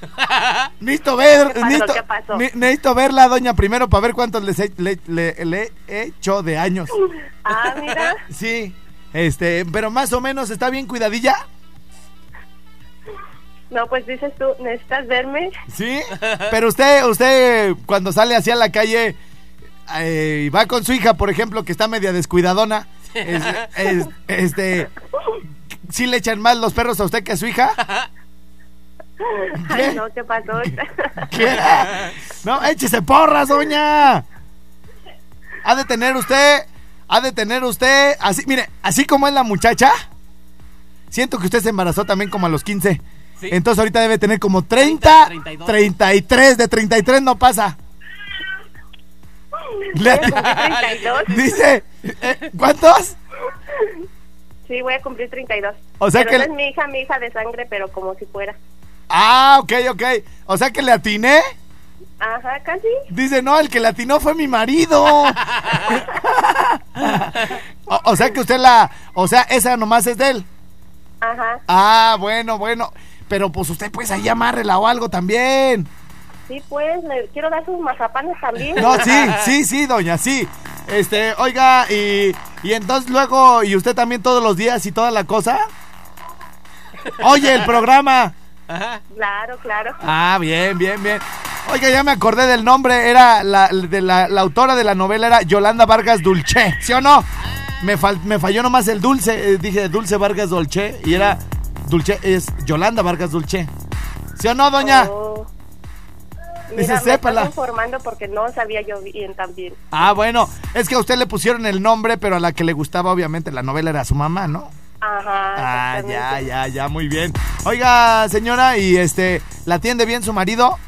Necesito ver, necesito, necesito verla, doña, primero para ver cuántos les he- le, le- le he hecho de años. Ah, mira. Sí, este, pero más o menos está bien cuidadilla. No, pues dices tú, ¿necesitas verme? Sí, pero usted, usted cuando sale hacia la calle eh, va con su hija, por ejemplo, que está media descuidadona, es- es- este, ¿sí le echan más los perros a usted que a su hija? Ay, no, ¿qué pasó? ¿Qué? No, échese porras, doña. Ha de tener usted, ha de tener usted, así, mire, así como es la muchacha, siento que usted se embarazó también como a los 15. Sí. Entonces ahorita debe tener como 30, 32. 33, de 33 no pasa. Le- Voy a cumplir 32. dice, eh, ¿cuántos? Sí, voy a cumplir 32. O sea pero que no es mi hija, mi hija de sangre, pero como si fuera. Ah, ok, ok. O sea que le atiné. Ajá, casi. Dice, no, el que le atinó fue mi marido. o, o sea que usted la, o sea, esa nomás es de él. Ajá. Ah, bueno, bueno. Pero pues usted pues ahí amárrela o algo también. Sí, pues, le quiero dar sus mazapanes también. No, sí, sí, sí, doña, sí. Este, oiga, y, y entonces luego, ¿y usted también todos los días y toda la cosa? Oye, el programa. Claro, claro. Ah, bien, bien, bien. Oiga, ya me acordé del nombre, era la, de la, la autora de la novela era Yolanda Vargas Dulce, ¿sí o no? Me, fal- me falló nomás el dulce, eh, dije Dulce Vargas Dulce y era Dulce, es Yolanda Vargas Dulce. ¿Sí o no, doña? Oh. Dice, Mira, me sépala. informando porque no sabía yo bien también. Ah, bueno, es que a usted le pusieron el nombre, pero a la que le gustaba obviamente la novela era su mamá, ¿no? Ajá. Ah, ya, ya, ya, muy bien. Oiga, señora, ¿y este, la atiende bien su marido?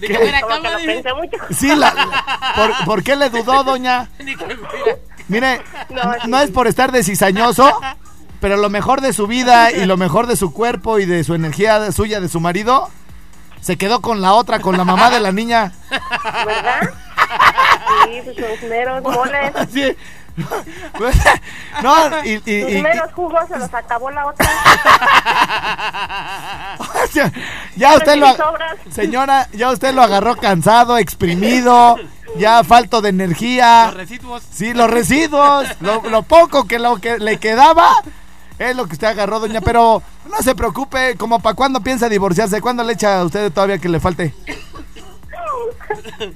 Ni ¿Qué? Como que lo dice. pensé mucho. Sí, la, la- ¿por, por qué le dudó, doña? Ni que fuera. Mire, No, no, sí, no es sí. por estar de cizañoso, pero lo mejor de su vida y lo mejor de su cuerpo y de su energía de- suya, de su marido, se quedó con la otra, con la mamá de la niña. ¿Verdad? Sí, pues sus meros moles. Así. No, y, y- y- meros jugos se los acabó la otra. ya usted lo, señora, ya usted lo agarró cansado, exprimido, ya falto de energía. Los residuos. Sí, los residuos, lo, lo poco que lo que le quedaba es lo que usted agarró, doña. Pero no se preocupe, como para cuándo piensa divorciarse, ¿cuándo le echa a usted todavía que le falte?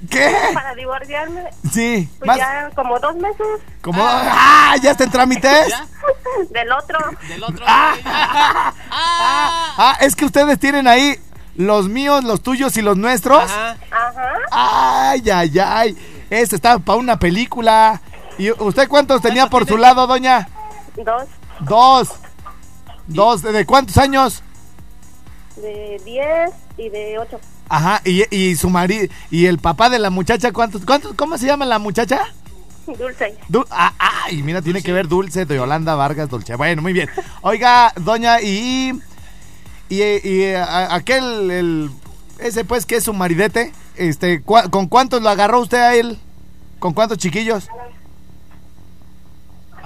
¿Qué? Para divorciarme, Sí, pues más ya como dos meses como ah, ya está en trámites. ¿Ya? del otro. Del otro. Ah, ah, es que ustedes tienen ahí los míos, los tuyos y los nuestros. Ajá. Ajá. Ay, ay, ay. Este está para una película. ¿Y usted cuántos tenía por su lado, doña? Dos Dos. Dos. ¿De cuántos años? de diez y de ocho. Ajá, y, y su marido, y el papá de la muchacha, ¿cuántos, cuántos, cómo se llama la muchacha? Dulce. Du- ah, ay, mira, tiene que ver Dulce de Yolanda Vargas Dulce. Bueno, muy bien. Oiga, doña, y, y, y, a- aquel, el, ese pues que es su maridete, este, ¿cuá- ¿con cuántos lo agarró usted a él? ¿Con cuántos chiquillos?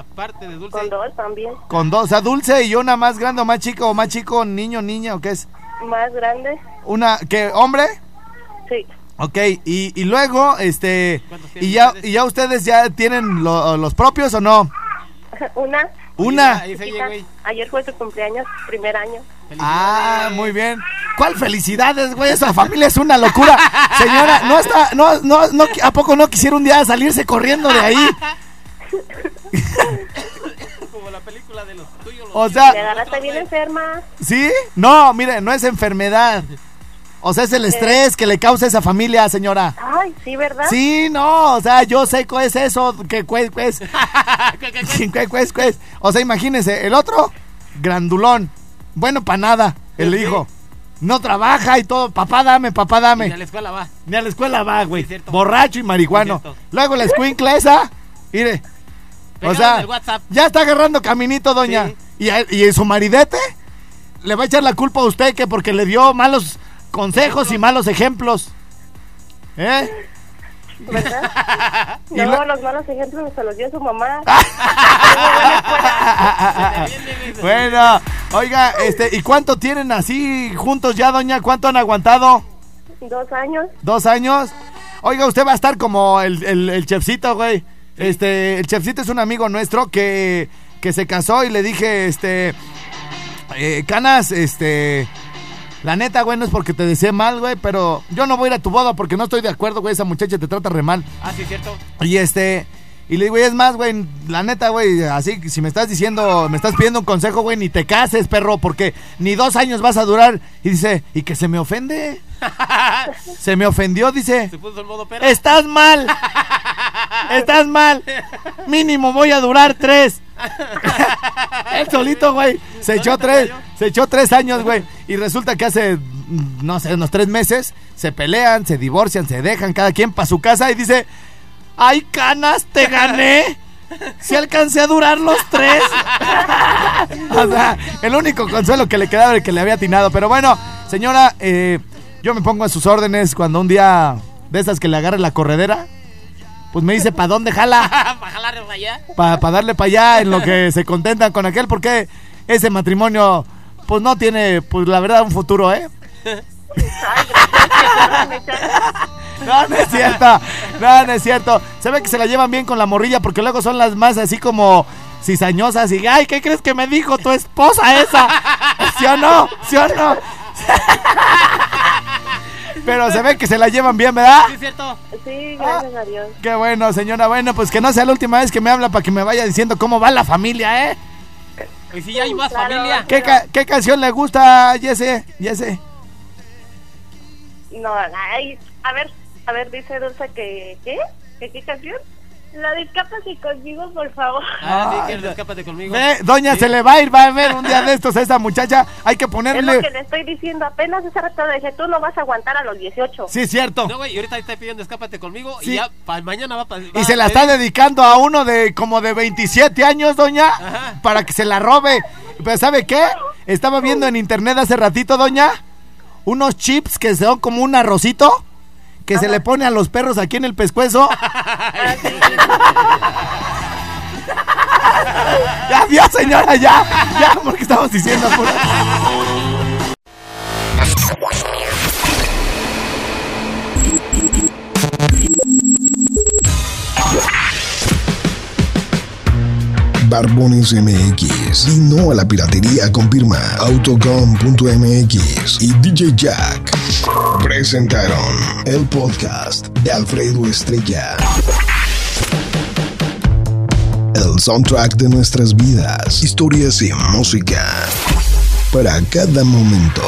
Aparte de dulce. Con dos también. Con dos, o sea, Dulce y una más grande o más chico o más chico, niño, niña, ¿o qué es? Más grande. Una, ¿qué, hombre? Sí. Ok, y, y luego, este, ¿Cuántos tienen y ya, ustedes? y ya ustedes ya tienen lo- los propios o no? Una. Una. Chiquita. Ayer fue su cumpleaños, primer año. Ah, muy bien. ¿Cuál felicidades, güey? Esa familia es una locura. Señora, no está, no, no, no, ¿a poco no quisiera un día salirse corriendo de ahí? Como la película de los tuyos. O sea, Me agarraste bien enferma. ¿sí? No, mire, no es enfermedad. O sea, es el estrés que le causa a esa familia, señora. Ay, sí, ¿verdad? Sí, no, o sea, yo sé qué es eso, que cues, cues. Cues, cues, cues. O sea, imagínese, el otro, grandulón, bueno para nada, el hijo. No trabaja y todo, papá dame, papá dame. a la escuela va. Ni a la escuela va, güey. Borracho y marihuano. Luego la escuincla esa, mire. O sea, ya está agarrando caminito, doña. Sí. Y, a- y en su maridete le va a echar la culpa a usted que porque le dio malos consejos y malos ejemplos. ¿Eh? ¿Verdad? Y No, lo- los malos ejemplos se los dio su mamá. bueno, oiga, este, ¿y cuánto tienen así juntos ya, doña? ¿Cuánto han aguantado? Dos años. ¿Dos años? Oiga, usted va a estar como el, el, el chefcito, güey. Este, el chefcito es un amigo nuestro que, que se casó y le dije, este, eh, Canas, este, la neta, güey, no es porque te desee mal, güey, pero yo no voy a ir a tu boda porque no estoy de acuerdo, güey, esa muchacha te trata re mal. Ah, sí, cierto. Y este, y le digo, y es más, güey, la neta, güey, así, si me estás diciendo, me estás pidiendo un consejo, güey, ni te cases, perro, porque ni dos años vas a durar. Y dice, y que se me ofende. se me ofendió, dice. Se puso el modo perro. Estás mal. Estás mal. Mínimo voy a durar tres. Él solito, güey. Se echó tres. Se echó tres años, güey. Y resulta que hace, no sé, unos tres meses se pelean, se divorcian, se dejan cada quien para su casa y dice: ¡Ay, canas, te gané! Si alcancé a durar los tres. o sea, el único consuelo que le quedaba era el que le había atinado. Pero bueno, señora, eh, yo me pongo a sus órdenes cuando un día de esas que le agarre la corredera. Pues me dice, ¿para dónde jala? Para jalar para allá. Para darle para allá en lo que se contentan con aquel, porque ese matrimonio, pues no tiene, pues la verdad, un futuro, ¿eh? No, no es cierto. No, no es cierto. Se ve que se la llevan bien con la morrilla porque luego son las más así como cizañosas y, ay, ¿qué crees que me dijo tu esposa esa? ¿Sí o no? ¿Sí o no? Pero se ve que se la llevan bien, ¿verdad? Sí, cierto. Sí, gracias a Dios. Qué bueno, señora. Bueno, pues que no sea la última vez que me habla para que me vaya diciendo cómo va la familia, ¿eh? Y si ya hay más Claro. familia. ¿Qué, ca- qué canción le gusta, Jesse? Jesse. No, ay, a ver, a ver, dice Dulce que, ¿qué? ¿Que qué canción? La de Escápate conmigo, por favor. Ah, sí, que escápate conmigo. Ve, doña, Sí. se le va a ir, va a ver un día de estos a esa muchacha. Hay que Es lo ponerle... que le estoy diciendo. Apenas ese rato le dije, tú no vas a aguantar a los 18. Sí, cierto. No, güey, y ahorita está pidiendo escápate conmigo Sí. y ya para mañana va para. Y se la está dedicando a uno de como de 27 años, doña, para que se la robe. Pero ¿sabe qué? Estaba viendo en internet hace ratito, doña, unos chips que son como un arrocito que se le pone a los perros aquí en el pescuezo. ya vio, señora, ya. Ya, porque estamos diciendo pura- Barbones MX y no a la piratería con firma autocom.mx y DJ Jack presentaron el podcast de Alfredo Estrella. El soundtrack de nuestras vidas, historias y música para cada momento.